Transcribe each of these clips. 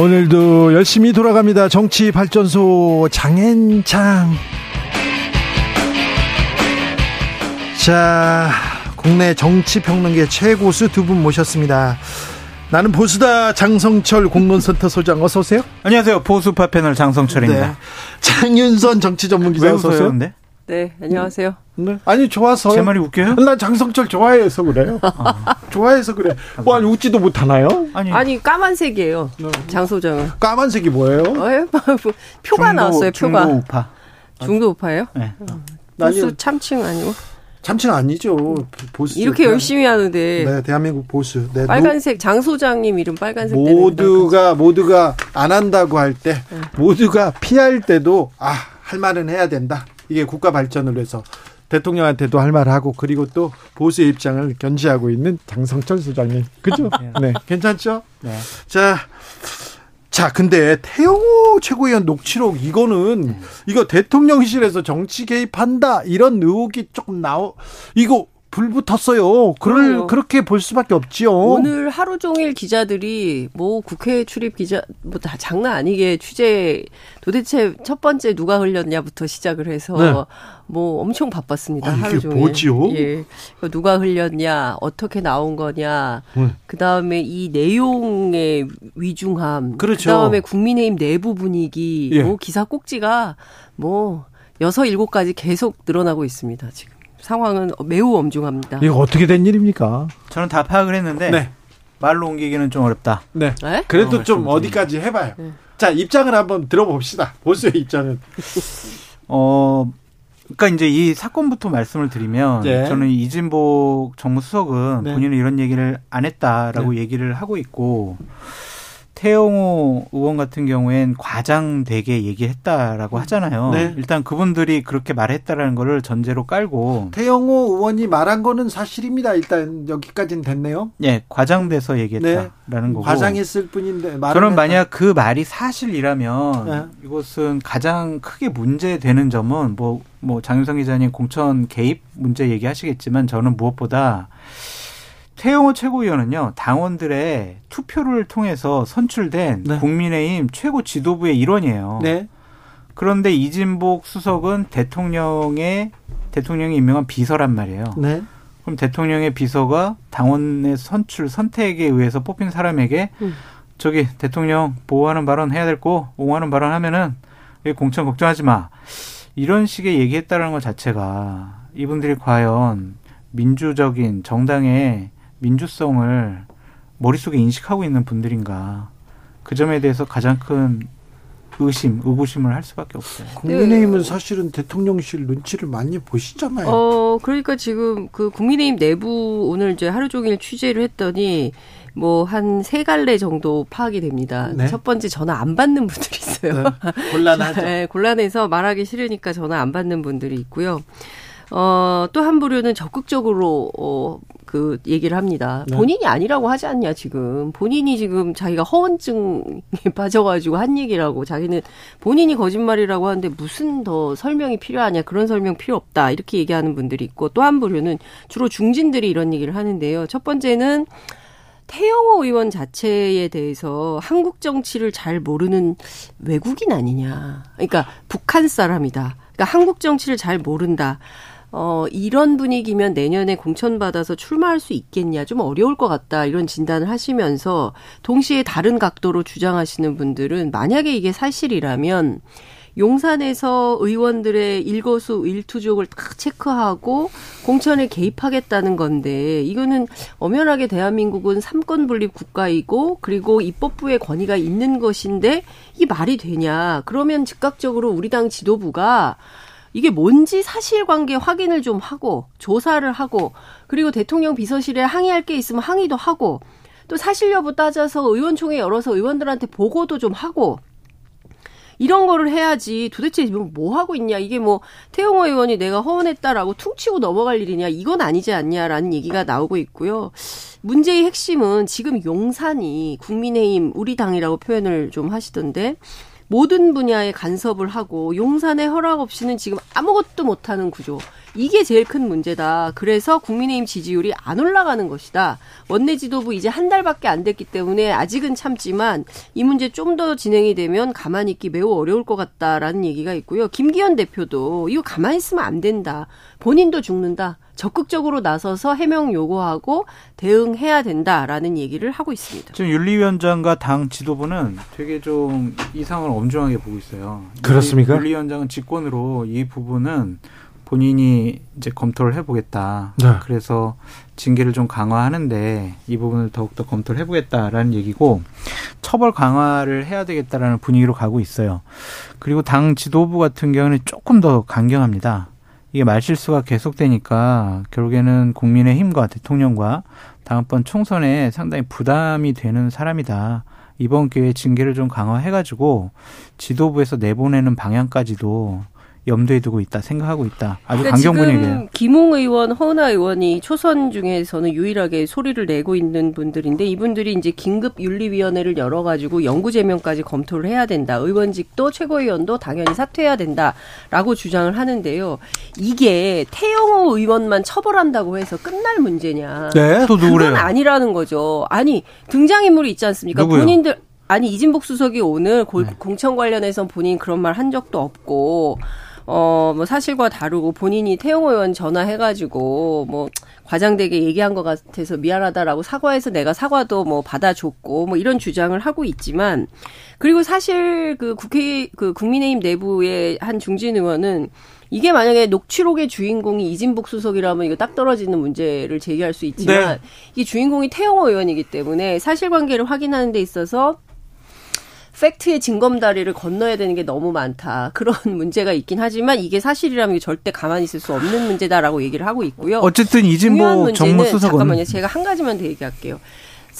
오늘도 열심히 돌아갑니다. 정치 발전소 장앤장. 자, 국내 정치 평론계 최고수 두 분 모셨습니다. 나는 보수다 장성철 공론센터 소장 어서 오세요. 안녕하세요. 보수파 패널 장성철입니다. 네. 장윤선 정치 전문 기자 어서 오세요. 근데? 네, 안녕하세요. 네. 아니 좋아서 제 말이 웃겨요? 난 장성철 좋아해서 그래요. 아. 좋아해서 그래. 뭐 아니 웃지도 못하나요? 아니, 아니 까만색이에요. 네. 장소장은. 까만색이 뭐예요? 어, 뭐, 표가 중도, 나왔어요. 표가. 중도 우파. 중도 우파예요? 네. 어. 보수 참칭 아니고? 참칭 아니죠. 보수 이렇게 열심히 하는데. 네, 대한민국 보수. 네, 빨간색 장 소장님 이름 빨간색. 모두가 모두가 안 한다고 할 때, 네. 모두가 피할 때도 아 할 말은 해야 된다. 이게 국가 발전을 위해서 대통령한테도 할 말하고 그리고 또 보수의 입장을 견지하고 있는 장성철 소장님. 그죠? 네. 괜찮죠? 네. 자. 자, 근데 태영호 최고위원 녹취록 이거는 네. 이거 대통령실에서 정치 개입한다 이런 의혹이 조금 나오 이거 불 붙었어요. 그럴 그렇게 볼 수밖에 없지요. 오늘 하루 종일 기자들이 뭐 국회 출입 기자 뭐 다 장난 아니게 취재 도대체 첫 번째 누가 흘렸냐부터 시작을 해서 네. 뭐 엄청 바빴습니다. 아, 하루 종일. 뭐지요? 예. 누가 흘렸냐, 어떻게 나온 거냐. 네. 그다음에 이 내용의 위중함. 그렇죠. 그다음에 국민의힘 내부 분위기. 예. 뭐 기사 꼭지가 뭐 여섯 일곱 가지 계속 늘어나고 있습니다, 지금. 상황은 매우 엄중합니다. 이거 어떻게 된 일입니까? 저는 다 파악을 했는데 네. 말로 옮기기는 좀 어렵다. 네. 네? 그래도 어, 좀 어디까지 해봐요. 네. 자 입장을 한번 들어봅시다. 보수의 입장은. 어. 그러니까 이제 이 사건부터 말씀을 드리면 네. 저는 이진복 정무수석은 네. 본인은 이런 얘기를 안 했다라고 네. 얘기를 하고 있고 태영호 의원 같은 경우엔 과장되게 얘기했다라고 하잖아요. 네. 일단 그분들이 그렇게 말했다라는 거를 전제로 깔고 태영호 의원이 말한 거는 사실입니다. 일단 여기까지는 됐네요. 예, 과장돼서 얘기했다라는 네. 거고. 과장했을 뿐인데 그럼 만약 그 말이 사실이라면 네. 이것은 가장 크게 문제되는 점은 뭐뭐 뭐 장윤성 기자님 공천 개입 문제 얘기하시겠지만 저는 무엇보다 태영호 최고위원은요 당원들의 투표를 통해서 선출된 네. 국민의힘 최고 지도부의 일원이에요. 네. 그런데 이진복 수석은 대통령의 대통령이 임명한 비서란 말이에요. 네. 그럼 대통령의 비서가 당원의 선출 선택에 의해서 뽑힌 사람에게 음. 저기 대통령 보호하는 발언 해야 될 거 옹호하는 발언 하면은 공천 걱정하지 마 이런 식의 얘기했다라는 것 자체가 이분들이 과연 민주적인 정당의 민주성을 머릿속에 인식하고 있는 분들인가. 그 점에 대해서 가장 큰 의심, 의구심을 할 수밖에 없어요. 국민의힘은 사실은 대통령실 눈치를 많이 보시잖아요. 어, 그러니까 지금 그 국민의힘 내부 오늘 이제 하루 종일 취재를 했더니 뭐 한 세 갈래 정도 파악이 됩니다. 네? 첫 번째 전화 안 받는 분들이 있어요. 네, 곤란하죠. 네, 곤란해서 말하기 싫으니까 전화 안 받는 분들이 있고요. 어, 또 한 부류는 적극적으로 어, 그 얘기를 합니다. 네. 본인이 아니라고 하지 않냐 지금. 본인이 지금 자기가 허언증에 빠져가지고 한 얘기라고 자기는 본인이 거짓말이라고 하는데 무슨 더 설명이 필요하냐 그런 설명 필요 없다 이렇게 얘기하는 분들이 있고 또 한 부류는 주로 중진들이 이런 얘기를 하는데요. 첫 번째는 태영호 의원 자체에 대해서 한국 정치를 잘 모르는 외국인 아니냐. 그러니까 북한 사람이다. 그러니까 한국 정치를 잘 모른다. 어, 이런 분위기면 내년에 공천받아서 출마할 수 있겠냐, 좀 어려울 것 같다, 이런 진단을 하시면서, 동시에 다른 각도로 주장하시는 분들은, 만약에 이게 사실이라면, 용산에서 의원들의 일거수 일투족을 딱 체크하고 공천에 개입하겠다는 건데 이거는 엄연하게 대한민국은 삼권 분립 국가이고 그리고 입법부의 권위가 있는 것인데 이 말이 되냐? 그러면 즉각적으로 우리 당 지도부가 이게 뭔지 사실관계 확인을 좀 하고 조사를 하고 그리고 대통령 비서실에 항의할 게 있으면 항의도 하고 또 사실 여부 따져서 의원총회 열어서 의원들한테 보고도 좀 하고 이런 거를 해야지 도대체 뭐 하고 있냐. 이게 뭐 태용호 의원이 내가 허언했다라고 퉁치고 넘어갈 일이냐. 이건 아니지 않냐라는 얘기가 나오고 있고요. 문제의 핵심은 지금 용산이 국민의힘 우리 당이라고 표현을 좀 하시던데 모든 분야에 간섭을 하고 용산의 허락 없이는 지금 아무것도 못하는 구조. 이게 제일 큰 문제다. 그래서 국민의힘 지지율이 안 올라가는 것이다. 원내 지도부 이제 한 달밖에 안 됐기 때문에 아직은 참지만 이 문제 좀 더 진행이 되면 가만히 있기 매우 어려울 것 같다라는 얘기가 있고요. 김기현 대표도 이거 가만히 있으면 안 된다. 본인도 죽는다. 적극적으로 나서서 해명 요구하고 대응해야 된다라는 얘기를 하고 있습니다. 지금 윤리위원장과 당 지도부는 되게 좀 이상을 엄중하게 보고 있어요. 그렇습니까? 윤리위원장은 직권으로 이 부분은 본인이 이제 검토를 해보겠다. 네. 그래서 징계를 좀 강화하는데 이 부분을 더욱더 검토를 해보겠다라는 얘기고 처벌 강화를 해야 되겠다라는 분위기로 가고 있어요. 그리고 당 지도부 같은 경우는 조금 더 강경합니다. 이게 말실수가 계속되니까 결국에는 국민의 힘과 대통령과 다음번 총선에 상당히 부담이 되는 사람이다. 이번 기회에 징계를 좀 강화해가지고 지도부에서 내보내는 방향까지도 염두에 두고 있다 생각하고 있다. 아주 그러니까 강경 분위기예요. 김웅 의원, 허은하 의원이 초선 중에서는 유일하게 소리를 내고 있는 분들인데 이분들이 이제 긴급 윤리위원회를 열어가지고 연구 제명까지 검토를 해야 된다. 의원직도 최고위원도 당연히 사퇴해야 된다라고 주장을 하는데요. 이게 태영호 의원만 처벌한다고 해서 끝날 문제냐? 네, 또 누구래요? 그건 아니라는 거죠. 아니 등장인물이 있지 않습니까? 누구요? 본인들 아니 이진복 수석이 오늘 고, 네. 공천 관련해서 본인 그런 말 한 적도 없고 어, 뭐 사실과 다르고 본인이 태용호 의원 전화해가지고 뭐 과장되게 얘기한 것 같아서 미안하다라고 사과해서 내가 사과도 뭐 받아줬고 뭐 이런 주장을 하고 있지만 그리고 사실 그 국회 그 국민의힘 내부의 한 중진 의원은 이게 만약에 녹취록의 주인공이 이진복 수석이라면 이거 딱 떨어지는 문제를 제기할 수 있지만 네. 이 주인공이 태용호 의원이기 때문에 사실관계를 확인하는 데 있어서 팩트의 징검다리를 건너야 되는 게 너무 많다. 그런 문제가 있긴 하지만 이게 사실이라면 절대 가만히 있을 수 없는 문제다라고 얘기를 하고 있고요. 어쨌든 이진보 정무수석은 잠깐만요. 제가 한 가지만 더 얘기할게요.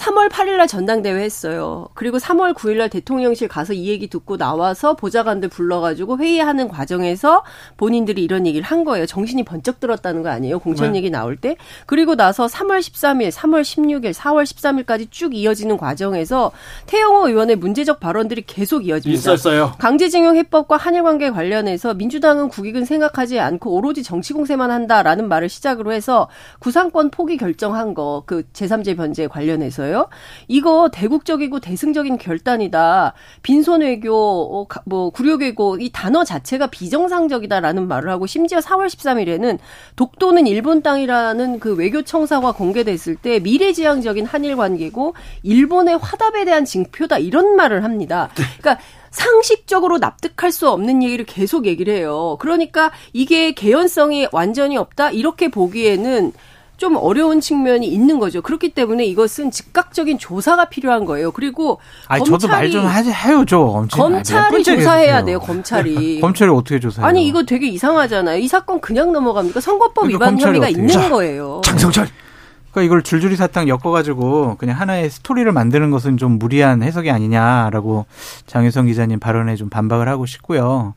3월 8일 날 전당대회 했어요. 그리고 3월 9일 날 대통령실 가서 이 얘기 듣고 나와서 보좌관들 불러가지고 회의하는 과정에서 본인들이 이런 얘기를 한 거예요. 정신이 번쩍 들었다는 거 아니에요? 공천 네. 얘기 나올 때. 그리고 나서 3월 13일, 3월 16일, 4월 13일까지 쭉 이어지는 과정에서 태영호 의원의 문제적 발언들이 계속 이어집니다. 있었어요. 강제징용 해법과 한일 관계 관련해서 민주당은 국익은 생각하지 않고 오로지 정치 공세만 한다라는 말을 시작으로 해서 구상권 포기 결정한 거 그 제3제 변제 관련해서요. 거예요. 이거 대국적이고 대승적인 결단이다. 빈손 외교, 어, 뭐 구력 외교 이 단어 자체가 비정상적이다라는 말을 하고 심지어 4월 13일에는 독도는 일본 땅이라는 그 외교 청사가 공개됐을 때 미래지향적인 한일 관계고 일본의 화답에 대한 징표다 이런 말을 합니다. 그러니까 상식적으로 납득할 수 없는 얘기를 계속 얘기를 해요. 그러니까 이게 개연성이 완전히 없다 이렇게 보기에는 좀 어려운 측면이 있는 거죠. 그렇기 때문에 이것은 즉각적인 조사가 필요한 거예요. 그리고 아니, 저도 말 좀 해요, 좀. 검찰이 조사해야 돼요, 검찰이. 검찰이 어떻게 조사해요? 아니, 이거 되게 이상하잖아요. 이 사건 그냥 넘어갑니까? 선거법 그러니까 위반 혐의가 있는 자, 거예요. 장성철. 그러니까 이걸 줄줄이 사탕 엮어가지고 그냥 하나의 스토리를 만드는 것은 좀 무리한 해석이 아니냐라고 장혜성 기자님 발언에 좀 반박을 하고 싶고요.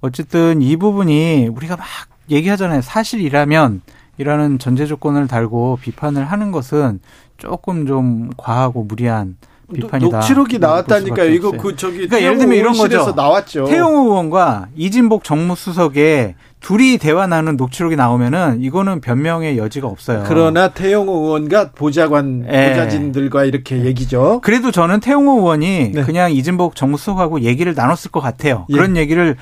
어쨌든 이 부분이 우리가 막 얘기하잖아요. 사실이라면 이라는 전제 조건을 달고 비판을 하는 것은 조금 좀 과하고 무리한 비판이다. 녹취록이 나왔다니까요. 이거 그 저기 그러니까 예를 들면 이런 거죠. 나왔죠. 태용호 의원과 이진복 정무수석의 둘이 대화 나눈 녹취록이 나오면은 이거는 변명의 여지가 없어요. 그러나 태용호 의원과 보좌관 네. 보좌진들과 이렇게 얘기죠. 그래도 저는 태용호 의원이 네. 그냥 이진복 정무수석하고 얘기를 나눴을 것 같아요. 예. 그런 얘기를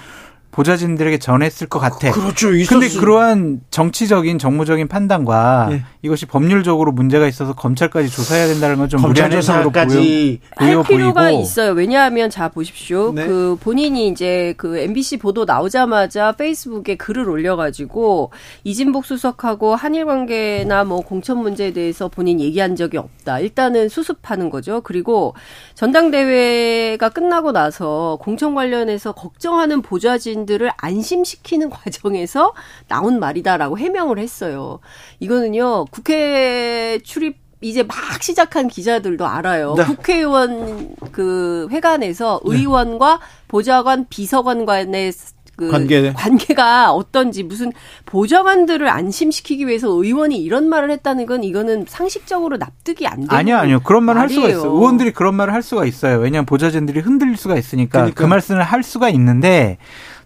보좌진들에게 전했을 것 같아. 그렇죠. 있었... 근데 그러한 정치적인 정무적인 판단과 네. 이것이 법률적으로 문제가 있어서 검찰까지 조사해야 된다는 건 좀 무리한 해석으로 보여, 할 필요가 보이고. 있어요. 왜냐하면 자 보십시오. 네. 그 본인이 이제 그 MBC 보도 나오자마자 페이스북에 글을 올려가지고 이진복 수석하고 한일 관계나 뭐 공천 문제에 대해서 본인 얘기한 적이 없다. 일단은 수습하는 거죠. 그리고 전당대회가 끝나고 나서 공천 관련해서 걱정하는 보좌진 국민들을 안심시키는 과정에서 나온 말이다라고 해명을 했어요. 이거는요, 국회 출입 이제 막 시작한 기자들도 알아요. 네. 국회의원 그 회관에서 네. 의원과 보좌관, 비서관 간의 그 관계. 관계가 어떤지 무슨 보좌관들을 안심시키기 위해서 의원이 이런 말을 했다는 건 이거는 상식적으로 납득이 안 되는 아니요, 아니요. 그런 말을 말이에요. 할 수가 있어요. 의원들이 그런 말을 할 수가 있어요. 왜냐하면 보좌진들이 흔들릴 수가 있으니까 그러니까. 그 말씀을 할 수가 있는데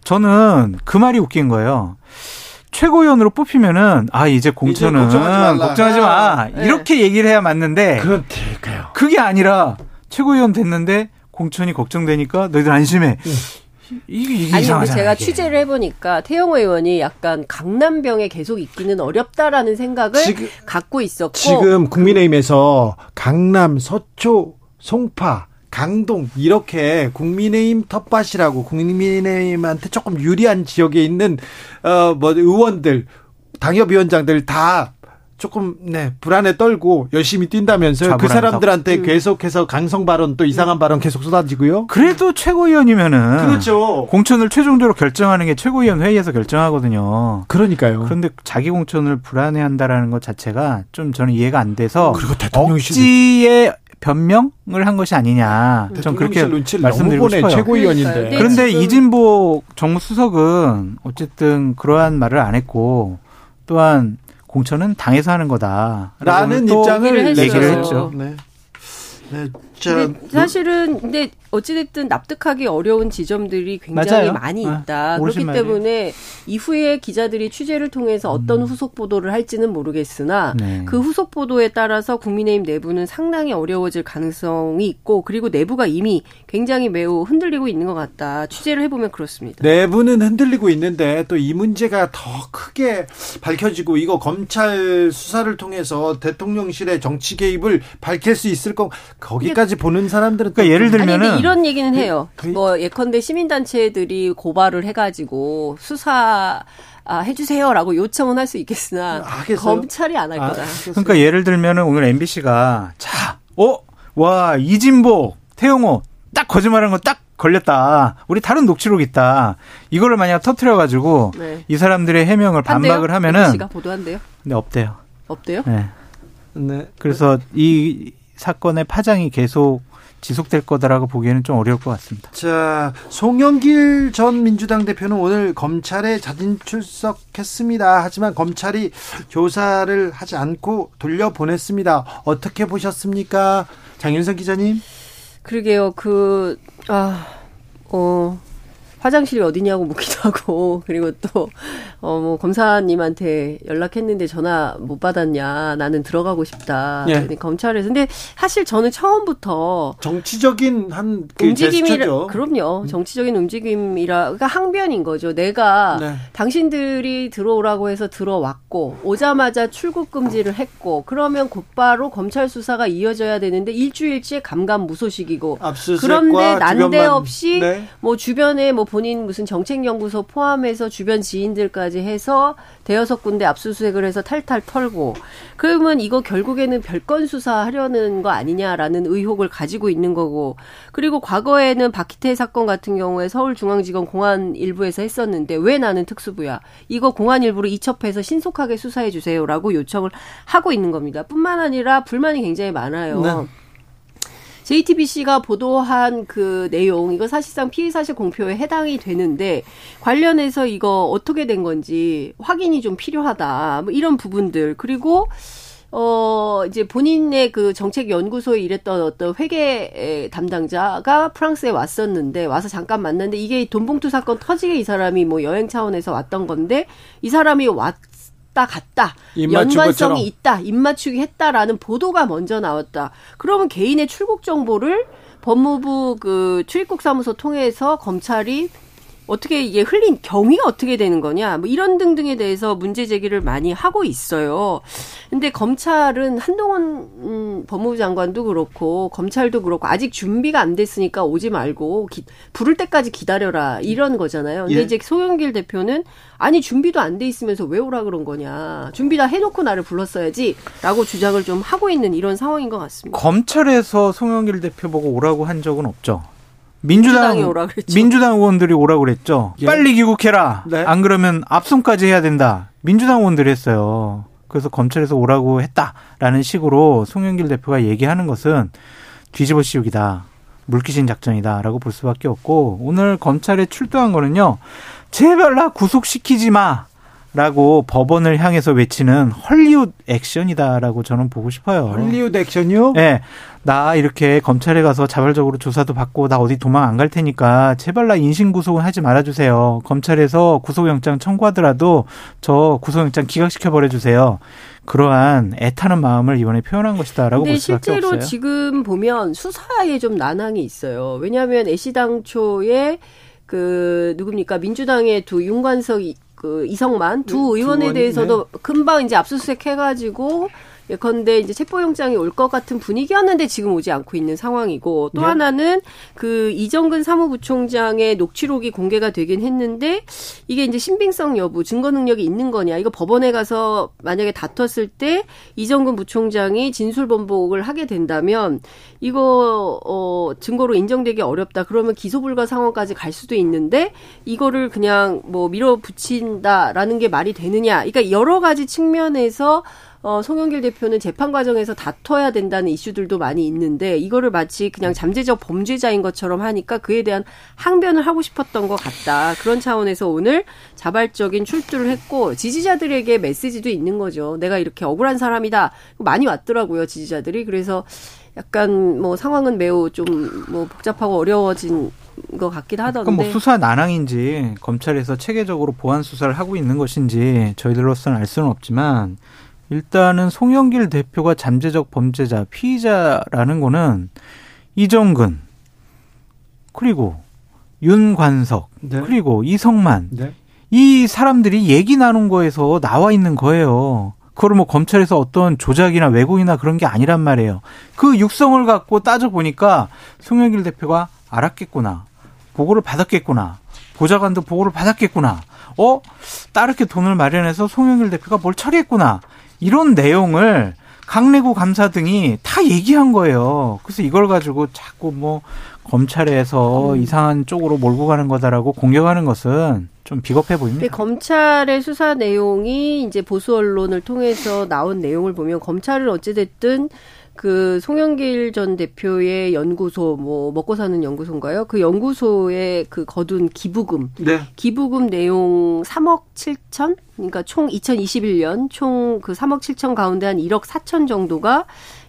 저는 그 말이 웃긴 거예요. 최고위원으로 뽑히면은 아 이제 공천은 이제 걱정하지, 걱정하지, 마 네. 이렇게 얘기를 해야 맞는데 그렇대요. 그게 아니라 최고위원 됐는데 공천이 걱정되니까 너희들 안심해. 응. 이게, 이게 아니 근데 제가 이게. 취재를 해보니까 태영 의원이 약간 강남병에 계속 있기는 어렵다라는 생각을 지금, 갖고 있었고 지금 국민의힘에서 강남, 서초, 송파 강동 이렇게 국민의힘 텃밭이라고 국민의힘한테 조금 유리한 지역에 있는 어뭐 의원들 당협위원장들 다 조금 네 불안에 떨고 열심히 뛴다면서요. 그 사람들한테 음. 계속해서 강성 발언 또 이상한 발언 계속 쏟아지고요. 그래도 최고위원이면은 그렇죠. 공천을 최종적으로 결정하는 게 최고위원 회의에서 결정하거든요. 그러니까요. 그런데 자기 공천을 불안해한다라는 것 자체가 좀 저는 이해가 안 돼서 그리고 대통령 억지에 변명을 한 것이 아니냐. 전 그렇게 말씀드리고 싶어요. 최고위원인데. 네, 그런데 이진복 정무 수석은 어쨌든 그러한 말을 안 했고 또한 공천은 당에서 하는 거다라는 입장을 얘기를 했죠. 네. 네, 자, 사실은 근데 어찌됐든 납득하기 어려운 지점들이 굉장히 맞아요. 많이 아, 있다. 아, 그렇기 말이에요. 때문에 이후에 기자들이 취재를 통해서 어떤 음. 후속 보도를 할지는 모르겠으나 네. 그 후속 보도에 따라서 국민의힘 내부는 상당히 어려워질 가능성이 있고 그리고 내부가 이미 굉장히 매우 흔들리고 있는 것 같다. 취재를 해보면 그렇습니다. 내부는 흔들리고 있는데 또 이 문제가 더 크게 밝혀지고 이거 검찰 수사를 통해서 대통령실의 정치 개입을 밝힐 수 있을 거 거기까지 보는 사람들은 그러니까 예를 들면은 아니, 이런 얘기는 그 해요. 그, 뭐 예컨대 시민단체들이 고발을 해가지고 수사 아, 해주세요라고 요청은 할 수 있겠으나 하겠어요? 검찰이 안할 아, 거다. 그러니까 예를 들면은 오늘 MBC가 자, 어, 와 이진복, 태영호 딱 거짓말한 거 딱 걸렸다. 우리 다른 녹취록 있다. 이거를 만약 터트려 가지고 네. 이 사람들의 해명을 한대요? 반박을 하면은 MBC가 보도한대요? 네 없대요. 없대요? 네. 네. 그래서 이 사건의 파장이 계속 지속될 거다라고 보기에는 좀 어려울 것 같습니다. 자, 송영길 전 민주당 대표는 오늘 검찰에 자진 출석했습니다. 하지만 검찰이 조사를 하지 않고 돌려보냈습니다. 어떻게 보셨습니까? 장윤선 기자님? 그러게요. 그, 아, 어, 화장실이 어디냐고 묻기도 하고 그리고 또 어 뭐 검사님한테 연락했는데 전화 못 받았냐 나는 들어가고 싶다 예. 검찰에서 근데 사실 저는 처음부터 정치적인 한 그 움직임이라 그럼요 음. 정치적인 움직임이라 그러니까 항변인 거죠 내가 네. 당신들이 들어오라고 해서 들어왔고 오자마자 출국 금지를 했고 그러면 곧바로 검찰 수사가 이어져야 되는데 일주일째 감감 무소식이고 그런데 난데없이 네. 뭐 주변에 뭐 본인 무슨 정책연구소 포함해서 주변 지인들까지 해서 대여섯 군데 압수수색을 해서 탈탈 털고 그러면 이거 결국에는 별건 수사하려는 거 아니냐라는 의혹을 가지고 있는 거고 그리고 과거에는 박희태 사건 같은 경우에 서울중앙지검 공안 일부에서 했었는데 왜 나는 특수부야 이거 공안 일부로 이첩해서 신속하게 수사해 주세요라고 요청을 하고 있는 겁니다. 뿐만 아니라 불만이 굉장히 많아요. 네. JTBC가 보도한 그 내용 이거 사실상 피의 사실 공표에 해당이 되는데 관련해서 이거 어떻게 된 건지 확인이 좀 필요하다. 뭐 이런 부분들 그리고 어, 이제 본인의 그 정책 연구소에 일했던 어떤 회계 담당자가 프랑스에 왔었는데 와서 잠깐 만났는데 이게 돈봉투 사건 터지게 이 사람이 뭐 여행 차원에서 왔던 건데 이 사람이 왔 왔다 갔다 연관성이 있다 입맞추기 했다라는 보도가 먼저 나왔다. 그러면 개인의 출국 정보를 법무부 그 출입국 사무소 통해서 검찰이 어떻게 이게 흘린 경위가 어떻게 되는 거냐 뭐 이런 등등에 대해서 문제 제기를 많이 하고 있어요. 근데 검찰은 한동훈 음, 법무부 장관도 그렇고 검찰도 그렇고 아직 준비가 안 됐으니까 오지 말고 기, 부를 때까지 기다려라 이런 거잖아요. 근데 예. 이제 소영길 대표는 아니 준비도 안 돼 있으면서 왜 오라 그런 거냐 준비 다 해놓고 나를 불렀어야지라고 주장을 좀 하고 있는 이런 상황인 것 같습니다. 검찰에서 송영길 대표 보고 오라고 한 적은 없죠. 민주당 오라 그랬죠. 민주당 의원들이 오라 그랬죠. 예. 빨리 귀국해라. 네. 안 그러면 압송까지 해야 된다. 민주당 의원들이 했어요. 그래서 검찰에서 오라고 했다라는 식으로 송영길 대표가 얘기하는 것은 뒤집어 씌우기다. 물귀신 작전이다라고 볼 수밖에 없고 오늘 검찰에 출두한 거는요. 제발 나 구속시키지 마. 라고 법원을 향해서 외치는 헐리우드 액션이다라고 저는 보고 싶어요. 헐리우드 액션이요? 네. 나 이렇게 검찰에 가서 자발적으로 조사도 받고 나 어디 도망 안 갈 테니까 제발 나 인신 구속은 하지 말아 주세요. 검찰에서 구속영장 청구하더라도 저 구속영장 기각시켜 버려 주세요. 그러한 애타는 마음을 이번에 표현한 것이다라고 볼 수밖에 실제로 없어요. 지금 보면 수사에 좀 난항이 있어요. 왜냐하면 애시당초에 그 누굽니까 민주당의 두 윤관석 그 이성만 두 네, 의원에 두 대해서도 네. 금방 이제 압수수색 해가지고 예컨대 이제 체포영장이 올 것 같은 분위기였는데 지금 오지 않고 있는 상황이고 또 네. 하나는 그 이정근 사무부총장의 녹취록이 공개가 되긴 했는데 이게 이제 신빙성 여부, 증거 능력이 있는 거냐. 이거 법원에 가서 만약에 다퉜을 때 이정근 부총장이 진술 번복을 하게 된다면 이거 어 증거로 인정되기 어렵다. 그러면 기소 불가 상황까지 갈 수도 있는데 이거를 그냥 뭐 밀어붙인다라는 게 말이 되느냐. 그러니까 여러 가지 측면에서 어, 송영길 대표는 재판 과정에서 다퉈야 된다는 이슈들도 많이 있는데 이거를 마치 그냥 잠재적 범죄자인 것처럼 하니까 그에 대한 항변을 하고 싶었던 것 같다. 그런 차원에서 오늘 자발적인 출두를 했고 지지자들에게 메시지도 있는 거죠. 내가 이렇게 억울한 사람이다. 많이 왔더라고요, 지지자들이. 그래서 약간 뭐 상황은 매우 좀 뭐 복잡하고 어려워진 것 같기도 하던데. 뭐 수사 난항인지 검찰에서 체계적으로 보안 수사를 하고 있는 것인지 저희들로서는 알 수는 없지만 일단은 송영길 대표가 잠재적 범죄자, 피의자라는 거는 이정근, 그리고 윤관석, 네. 그리고 이성만, 네. 이 사람들이 얘기 나눈 거에서 나와 있는 거예요. 그걸 뭐 검찰에서 어떤 조작이나 왜곡이나 그런 게 아니란 말이에요. 그 육성을 갖고 따져 보니까 송영길 대표가 알았겠구나. 보고를 받았겠구나. 보좌관도 보고를 받았겠구나. 어? 따르게 돈을 마련해서 송영길 대표가 뭘 처리했구나. 이런 내용을 강내구 감사 등이 다 얘기한 거예요. 그래서 이걸 가지고 자꾸 뭐 검찰에서 음. 이상한 쪽으로 몰고 가는 거다라고 공격하는 것은 좀 비겁해 보입니다. 검찰의 수사 내용이 이제 보수 언론을 통해서 나온 내용을 보면 검찰은 어찌됐든 그 송영길 전 대표의 연구소 뭐 먹고 사는 연구소인가요? 그 연구소에 그 거둔 기부금, 네. 기부금 내용 3억 7천, 그러니까 총 2021년 총 그 3억 7천 가운데 한 1억 4천 정도가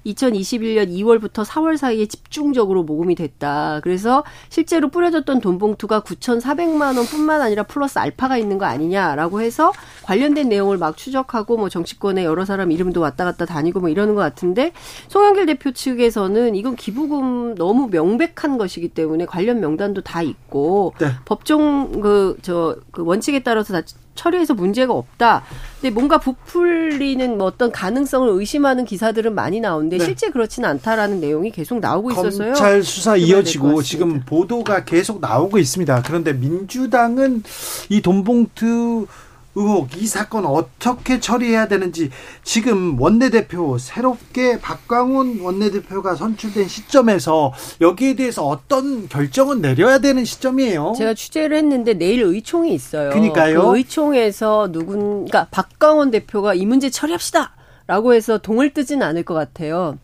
2021년 2월부터 4월 사이에 집중적으로 모금이 됐다. 그래서 실제로 뿌려졌던 돈 봉투가 9,400만 원뿐만 아니라 플러스 알파가 있는 거 아니냐라고 해서 관련된 내용을 막 추적하고 뭐 정치권에 여러 사람 이름도 왔다 갔다 다니고 뭐 이러는 것 같은데 송영길 대표 측에서는 이건 기부금 너무 명백한 것이기 때문에 관련 명단도 다 있고 네. 법정 그 저그 원칙에 따라서 다 처리해서 문제가 없다. 근데 뭔가 부풀리는 뭐 어떤 가능성을 의심하는 기사들은 많이 나오는데 네. 실제 그렇지는 않다라는 내용이 계속 나오고 있어서요. 검찰 수사 이어지고 지금 보도가 계속 나오고 있습니다. 그런데 민주당은 이 돈봉투 의혹 이 사건 어떻게 처리해야 되는지 지금 원내대표 새롭게 박광훈 원내대표가 선출된 시점에서 여기에 대해서 어떤 결정은 내려야 되는 시점이에요. 제가 취재를 했는데 내일 의총이 있어요. 그러니까요. 그 의총에서 누군 그러니까 박광훈 대표가 이 문제 처리합시다 라고 해서 동을 뜨진 않을 것 같아요.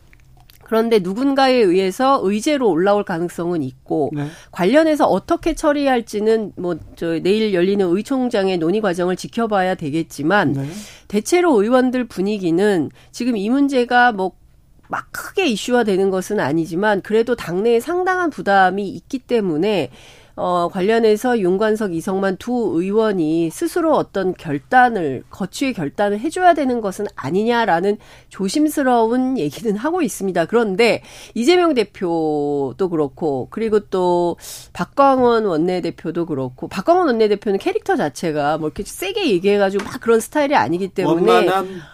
그런데 누군가에 의해서 의제로 올라올 가능성은 있고 네. 관련해서 어떻게 처리할지는 뭐 저 내일 열리는 의총장의 논의 과정을 지켜봐야 되겠지만 네. 대체로 의원들 분위기는 지금 이 문제가 뭐막 크게 이슈화되는 것은 아니지만 그래도 당내에 상당한 부담이 있기 때문에 어, 관련해서 윤관석, 이성만 두 의원이 스스로 어떤 결단을, 거취의 결단을 해줘야 되는 것은 아니냐라는 조심스러운 얘기는 하고 있습니다. 그런데 이재명 대표도 그렇고, 그리고 또 박광원 원내대표도 그렇고, 박광원 원내대표는 캐릭터 자체가 뭐 이렇게 세게 얘기해가지고 막 그런 스타일이 아니기 때문에. 원만한 아,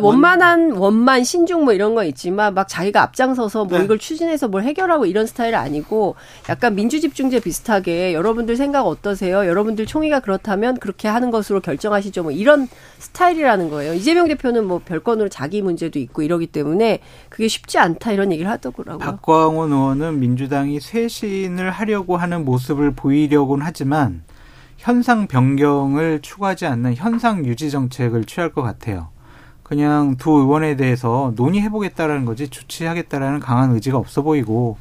원만한 원만 신중 뭐 이런 거 있지만 막 자기가 앞장서서 뭐 네. 이걸 추진해서 뭘 해결하고 이런 스타일 아니고 약간 민주집중제 비슷하게 여러분들 생각 어떠세요? 여러분들 총의가 그렇다면 그렇게 하는 것으로 결정하시죠. 뭐 이런 스타일이라는 거예요. 이재명 대표는 뭐 별건으로 자기 문제도 있고 이러기 때문에 그게 쉽지 않다 이런 얘기를 하더라고요. 박광원 의원은 민주당이 쇄신을 하려고 하는 모습을 보이려고는 하지만 현상 변경을 추구하지 않는 현상 유지 정책을 취할 것 같아요. 그냥 두 의원에 대해서 논의해보겠다라는 거지 조치하겠다라는 강한 의지가 없어 보이고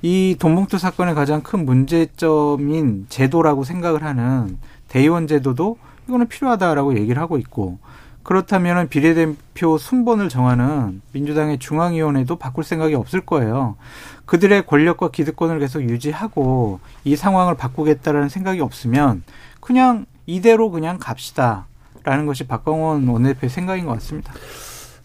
이 돈봉투 사건의 가장 큰 문제점인 제도라고 생각을 하는 대의원 제도도 이거는 필요하다라고 얘기를 하고 있고 그렇다면 비례대표 순번을 정하는 민주당의 중앙위원회도 바꿀 생각이 없을 거예요. 그들의 권력과 기득권을 계속 유지하고 이 상황을 바꾸겠다라는 생각이 없으면 그냥 이대로 그냥 갑시다 라는 것이 박광원 원내대표의 생각인 것 같습니다.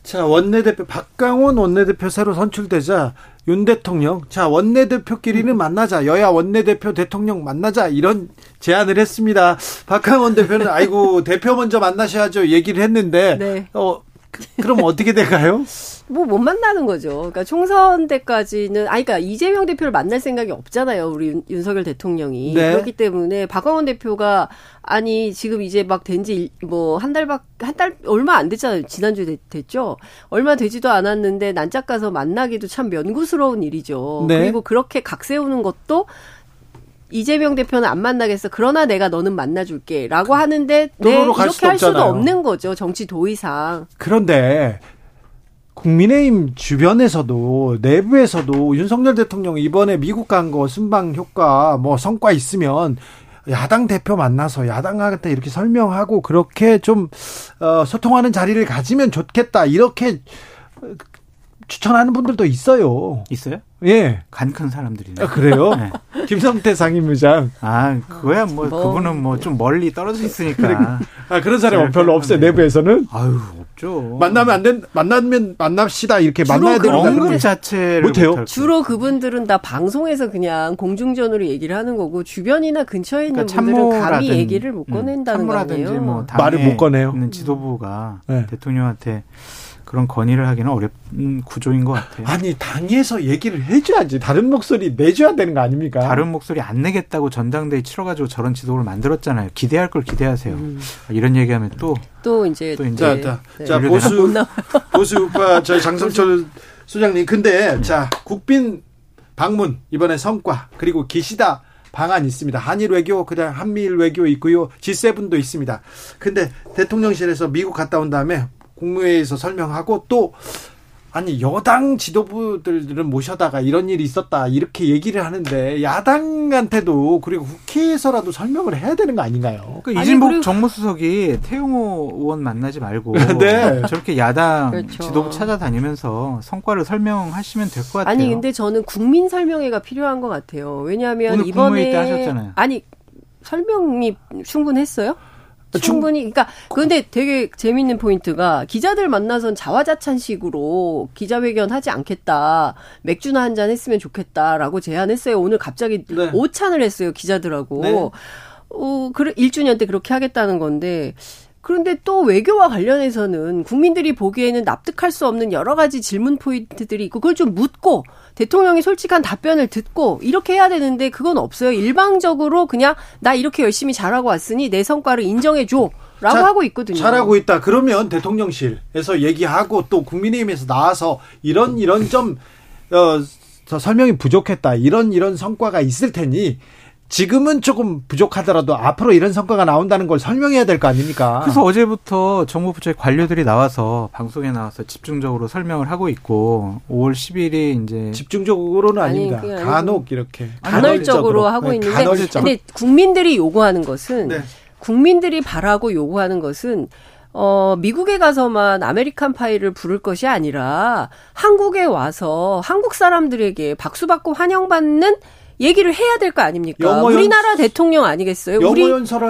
자, 원내대표, 박강원 원내대표 새로 선출되자 윤 대통령, 자, 원내대표끼리는 음. 만나자. 여야 원내대표 대통령 만나자. 이런 제안을 했습니다. 박강원 대표는, 아이고, 대표 먼저 만나셔야죠. 얘기를 했는데, 네. 어, 그, 그럼 어떻게 될까요? 뭐 못 만나는 거죠. 그러니까 총선 때까지는 아니 그러니까 이재명 대표를 만날 생각이 없잖아요. 우리 윤, 석열 대통령이 네. 그렇기 때문에 박광원 대표가 아니 지금 이제 막 된 지 뭐 한 달밖 한 달 얼마 안 됐잖아요. 지난주 에 됐, 죠 얼마 되지도 않았는데 난짝 가서 만나기도 참 면구스러운 일이죠. 네. 그리고 그렇게 각 세우는 것도 이재명 대표는 안 만나겠어. 그러나 내가 너는 만나줄게.라고 하는데 네 이렇게 할 수도 없는 거죠. 정치 도의상. 그런데 국민의힘 주변에서도 내부에서도 윤석열 대통령 이번에 미국 간 거 순방 효과 뭐 성과 있으면 야당 대표 만나서 야당한테 이렇게 설명하고 그렇게 좀 어, 소통하는 자리를 가지면 좋겠다 이렇게 추천하는 분들도 있어요. 있어요? 예. 간 큰 사람들이네. 아, 그래요? 네. 김성태 상임의장. 아, 그거야 뭐, 뭐. 그분은 뭐 좀 멀리 떨어져 있으니까. 아, 그런 사람은 별로 없어요. 내부에서는. 아유, 없죠. 만나면 안 된, 만나면 만납시다. 이렇게 만나야 되는 언급 자체를 못해요. 주로 그분들은 다 방송에서 그냥 공중전으로 얘기를 하는 거고 주변이나 근처에 있는 그러니까 분들은 감히 얘기를 못 음, 꺼낸다는 음, 거예요. 뭐 말을 못 꺼내요. 있는 지도부가 네. 대통령한테 그런 건의를 하기는 어렵은 구조인 것 같아요. 아니 당에서 얘기를 해줘야지 다른 목소리 내줘야 되는 거 아닙니까? 다른 목소리 안 내겠다고 전당대회 치러가지고 저런 지도를 만들었잖아요. 기대할 걸 기대하세요. 음. 이런 얘기하면 또 또 이제 또 이제 자, 자, 네. 자 보수 보수파 저희 장성철 소장님 근데 음. 자 국빈 방문 이번에 성과 그리고 기시다 방안 있습니다. 한일 외교, 그다음 한미일 외교 있고요. G7도 있습니다. 근데 대통령실에서 미국 갔다 온 다음에 국무회의에서 설명하고 또 아니 여당 지도부들은 모셔다가 이런 일이 있었다 이렇게 얘기를 하는데 야당한테도 그리고 국회에서라도 설명을 해야 되는 거 아닌가요? 그 이진복 그리고... 정무수석이 태용호 의원 만나지 말고 네. 저렇게 야당 그렇죠. 지도부 찾아다니면서 성과를 설명하시면 될 것 같아요. 아니 근데 저는 국민 설명회가 필요한 것 같아요. 왜냐하면 이번에 하셨잖아요. 아니 설명이 충분했어요? 충분히 그러니까 그런데 되게 재밌는 포인트가 기자들 만나선 자화자찬식으로 기자회견 하지 않겠다 맥주나 한 잔 했으면 좋겠다라고 제안했어요 오늘 갑자기 네. 오찬을 했어요 기자들하고 네. 어 그래 1주년 때 그렇게 하겠다는 건데 그런데 또 외교와 관련해서는 국민들이 보기에는 납득할 수 없는 여러 가지 질문 포인트들이 있고 그걸 좀 묻고 대통령이 솔직한 답변을 듣고 이렇게 해야 되는데 그건 없어요. 일방적으로 그냥 나 이렇게 열심히 잘하고 왔으니 내 성과를 인정해 줘. 라고 자, 하고 있거든요. 잘하고 있다. 그러면 대통령실에서 얘기하고 또 국민의힘에서 나와서 이런 이런 좀 어, 설명이 부족했다. 이런 이런 성과가 있을 테니 지금은 조금 부족하더라도 앞으로 이런 성과가 나온다는 걸 설명해야 될 거 아닙니까? 그래서 어제부터 정부 부처의 관료들이 나와서 방송에 나와서 집중적으로 설명을 하고 있고 5월 10일이 이제 집중적으로는 아니, 아닙니다. 간혹 이렇게 간헐적으로 하고 네, 있는데 간헐적. 근데 국민들이 요구하는 것은 네. 국민들이 바라고 요구하는 것은 어, 미국에 가서만 American Pie를 부를 것이 아니라 한국에 와서 한국 사람들에게 박수받고 환영받는 얘기를 해야 될 거 아닙니까? 우리나라 대통령 아니겠어요? 우리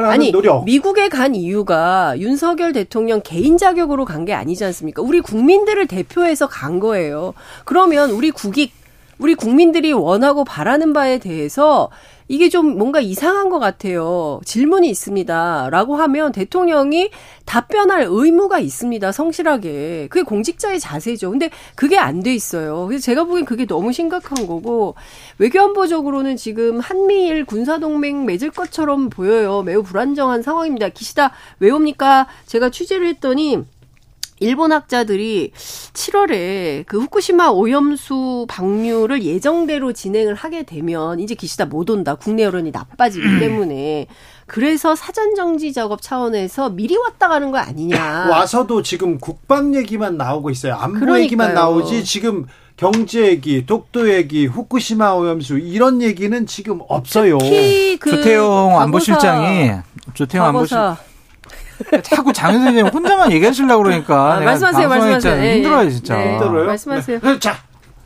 아니 노력. 미국에 간 이유가 윤석열 대통령 개인 자격으로 간 게 아니지 않습니까? 우리 국민들을 대표해서 간 거예요. 그러면 우리 국익 우리 국민들이 원하고 바라는 바에 대해서 이게 좀 뭔가 이상한 것 같아요. 질문이 있습니다. 라고 하면 대통령이 답변할 의무가 있습니다. 성실하게. 그게 공직자의 자세죠. 근데 그게 안 돼 있어요. 그래서 제가 보기엔 그게 너무 심각한 거고 외교안보적으로는 지금 한미일 군사동맹 맺을 것처럼 보여요. 매우 불안정한 상황입니다. 기시다 왜 옵니까? 제가 취재를 했더니 일본 학자들이 7월에 그 후쿠시마 오염수 방류를 예정대로 진행을 하게 되면 이제 기시다 못 온다. 국내 여론이 나빠지기 음. 때문에 그래서 사전 정지 작업 차원에서 미리 왔다 가는 거 아니냐. 와서도 지금 국방 얘기만 나오고 있어요. 안보 그러니까요. 얘기만 나오지 지금 경제 얘기, 독도 얘기, 후쿠시마 오염수 이런 얘기는 지금 없어요. 그 조태용 안보실장이 조태용 안보실 자꾸 장윤선 님 혼자만 얘기하시려고 그러니까. 아, 말씀하세요, 말씀하세요. 네, 힘들어요, 진짜. 네, 힘들어요? 말씀하세요. 네. 자,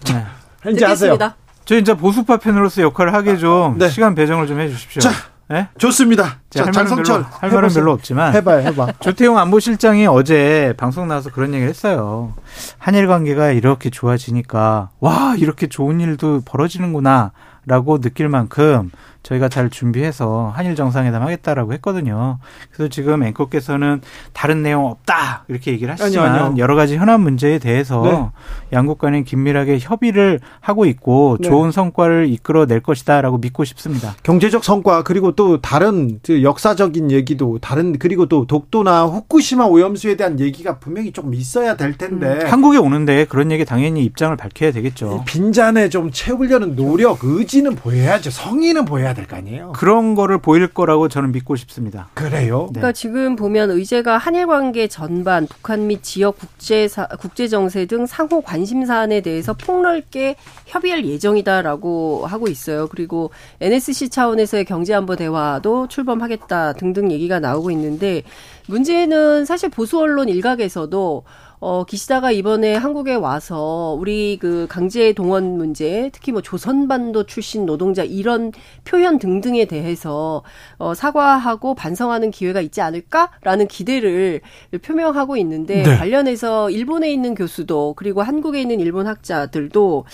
자, 네. 이제 하세요. 저 이제 보수파 팬으로서 역할을 하게 좀 네. 시간 배정을 좀 해주십시오. 자, 네? 좋습니다. 자, 할 장성철 별로, 할 말은 별로 없지만 해봐요, 해봐. 조태용 안보실장이 어제 방송 나와서 그런 얘기를 했어요. 한일 관계가 이렇게 좋아지니까 와 이렇게 좋은 일도 벌어지는구나라고 느낄 만큼 저희가 잘 준비해서 한일 정상회담 하겠다라고 했거든요. 그래서 지금 앵커께서는 다른 내용 없다 이렇게 얘기를 하시지만 아니요, 아니요. 여러 가지 현안 문제에 대해서 네. 양국 간에 긴밀하게 협의를 하고 있고 네. 좋은 성과를 이끌어낼 것이다라고 믿고 싶습니다. 경제적 성과 그리고 또 다른 그 역사적인 얘기도 다른 그리고 또 독도나 후쿠시마 오염수에 대한 얘기가 분명히 조금 있어야 될 텐데 음. 한국에 오는데 그런 얘기 당연히 입장을 밝혀야 되겠죠. 빈잔에 좀 채우려는 노력, 의지는 보여야죠. 성의는 보여야 해야 될 거 아니에요. 그런 거를 보일 거라고 저는 믿고 싶습니다. 그래요? 네. 그러니까 지금 보면 의제가 한일 관계 전반, 북한 및 지역 국제사, 국제 정세 등 상호 관심 사안에 대해서 폭넓게 협의할 예정이다라고 하고 있어요. 그리고 NSC 차원에서의 경제 안보 대화도 출범하겠다 등등 얘기가 나오고 있는데 문제는 사실 보수 언론 일각에서도 어, 기시다가 이번에 한국에 와서 우리 그 강제 동원 문제, 특히 뭐 조선반도 출신 노동자 이런 표현 등등에 대해서 어, 사과하고 반성하는 기회가 있지 않을까라는 기대를 표명하고 있는데 네. 관련해서 일본에 있는 교수도 그리고 한국에 있는 일본 학자들도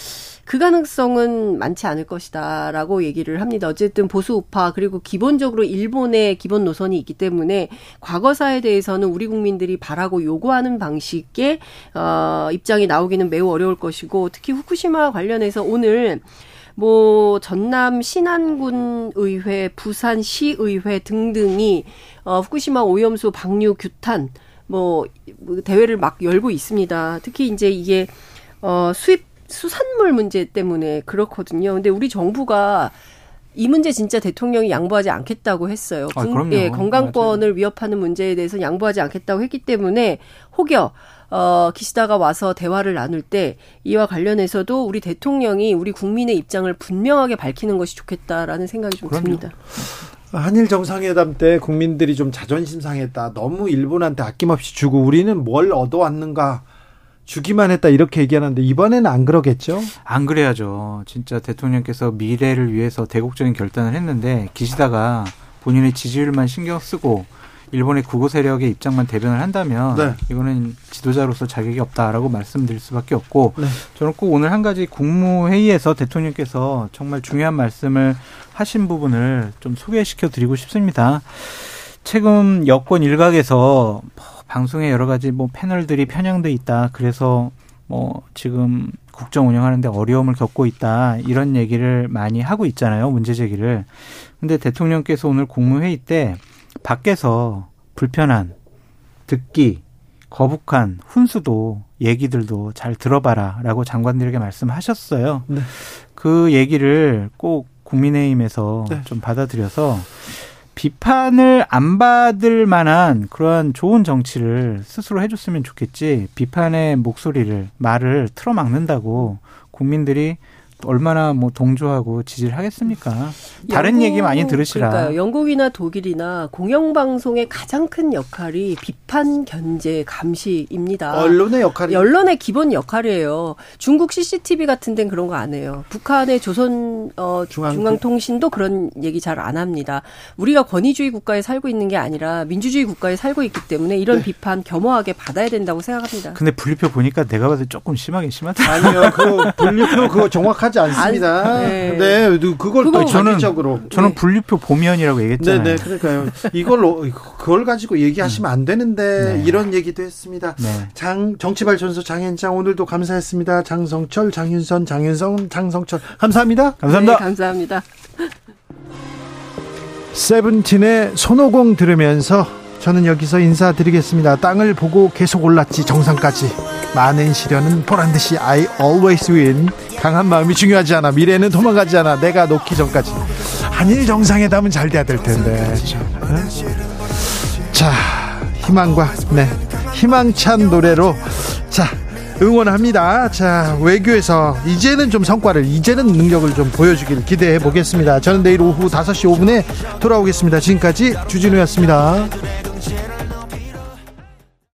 그 가능성은 많지 않을 것이다라고 얘기를 합니다. 어쨌든 보수 우파 그리고 기본적으로 일본의 기본 노선이 있기 때문에 과거사에 대해서는 우리 국민들이 바라고 요구하는 방식 의 어, 입장이 나오기는 매우 어려울 것이고 특히 후쿠시마 관련해서 오늘 뭐 전남 신안군 의회, 부산 시 의회 등등이 어 후쿠시마 오염수 방류 규탄 뭐 대회를 막 열고 있습니다. 특히 이제 이게 어 수입 수산물 문제 때문에 그렇거든요. 근데 우리 정부가 이 문제 진짜 대통령이 양보하지 않겠다고 했어요. 아, 군, 예, 건강권을 맞아요. 위협하는 문제에 대해서 양보하지 않겠다고 했기 때문에 혹여 어, 기시다가 와서 대화를 나눌 때 이와 관련해서도 우리 대통령이 우리 국민의 입장을 분명하게 밝히는 것이 좋겠다라는 생각이 좀 그럼요. 듭니다. 한일 정상회담 때 국민들이 좀 자존심 상했다. 너무 일본한테 아낌없이 주고 우리는 뭘 얻어왔는가 주기만 했다 이렇게 얘기하는데 이번에는 안 그러겠죠? 안 그래야죠. 진짜 대통령께서 미래를 위해서 대국적인 결단을 했는데 기시다가 본인의 지지율만 신경 쓰고 일본의 구구 세력의 입장만 대변을 한다면 네. 이거는 지도자로서 자격이 없다라고 말씀드릴 수밖에 없고 네. 저는 꼭 오늘 한 가지 국무회의에서 대통령께서 정말 중요한 말씀을 하신 부분을 좀 소개시켜 드리고 싶습니다. 최근 여권 일각에서 방송에 여러 가지 뭐 패널들이 편향돼 있다. 그래서 뭐 지금 국정 운영하는데 어려움을 겪고 있다. 이런 얘기를 많이 하고 있잖아요. 문제 제기를. 근데 대통령께서 오늘 국무회의 때 밖에서 불편한 듣기 거북한 훈수도 얘기들도 잘 들어봐라라고 장관들에게 말씀하셨어요. 네. 그 얘기를 꼭 국민의힘에서 네. 좀 받아들여서 비판을 안 받을 만한 그러한 좋은 정치를 스스로 해줬으면 좋겠지. 비판의 목소리를 말을 틀어막는다고 국민들이 얼마나 뭐 동조하고 지지를 하겠습니까? 다른 영국, 얘기 많이 들으시라. 그러니까요. 영국이나 독일이나 공영방송의 가장 큰 역할이 비판, 견제, 감시입니다. 언론의 역할이. 언론의 기본 역할이에요. 중국 CCTV 같은 데는 그런 거 안 해요. 북한의 조선 어, 중앙, 통신도 그런 얘기 잘 안 합니다. 우리가 권위주의 국가에 살고 있는 게 아니라 민주주의 국가에 살고 있기 때문에 이런 네. 비판 겸허하게 받아야 된다고 생각합니다. 근데 분리표 보니까 내가 봐도 조금 심하게 심하다. 아니요. 그 분리표 그거 정확한 하지 않습니다. 아, 네. 네. 그걸 또 저는 적으로 저는 네. 분류표 보면이라고 얘기했잖아요. 네, 네, 그러니까요. 이걸로 그걸 가지고 얘기하시면 안 되는데 네. 이런 얘기도 했습니다. 네. 장 정치발전소 장현장 오늘도 감사했습니다. 장성철, 장윤선, 장윤성, 장성철 감사합니다. 감사합니다. 네, 감사합니다. 세븐틴의 손오공 들으면서 저는 여기서 인사드리겠습니다. 땅을 보고 계속 올랐지 정상까지. 많은 시련은 보란 듯이 I always win. 강한 마음이 중요하지 않아. 미래는 도망가지 않아. 내가 놓기 전까지. 한일 정상회담은 잘 돼야 될 텐데. 자, 희망과 네 희망찬 노래로 자 응원합니다. 자, 외교에서 이제는 좀 성과를, 이제는 능력을 좀 보여주길 기대해 보겠습니다. 저는 내일 오후 5시 5분에 돌아오겠습니다. 지금까지 주진우였습니다.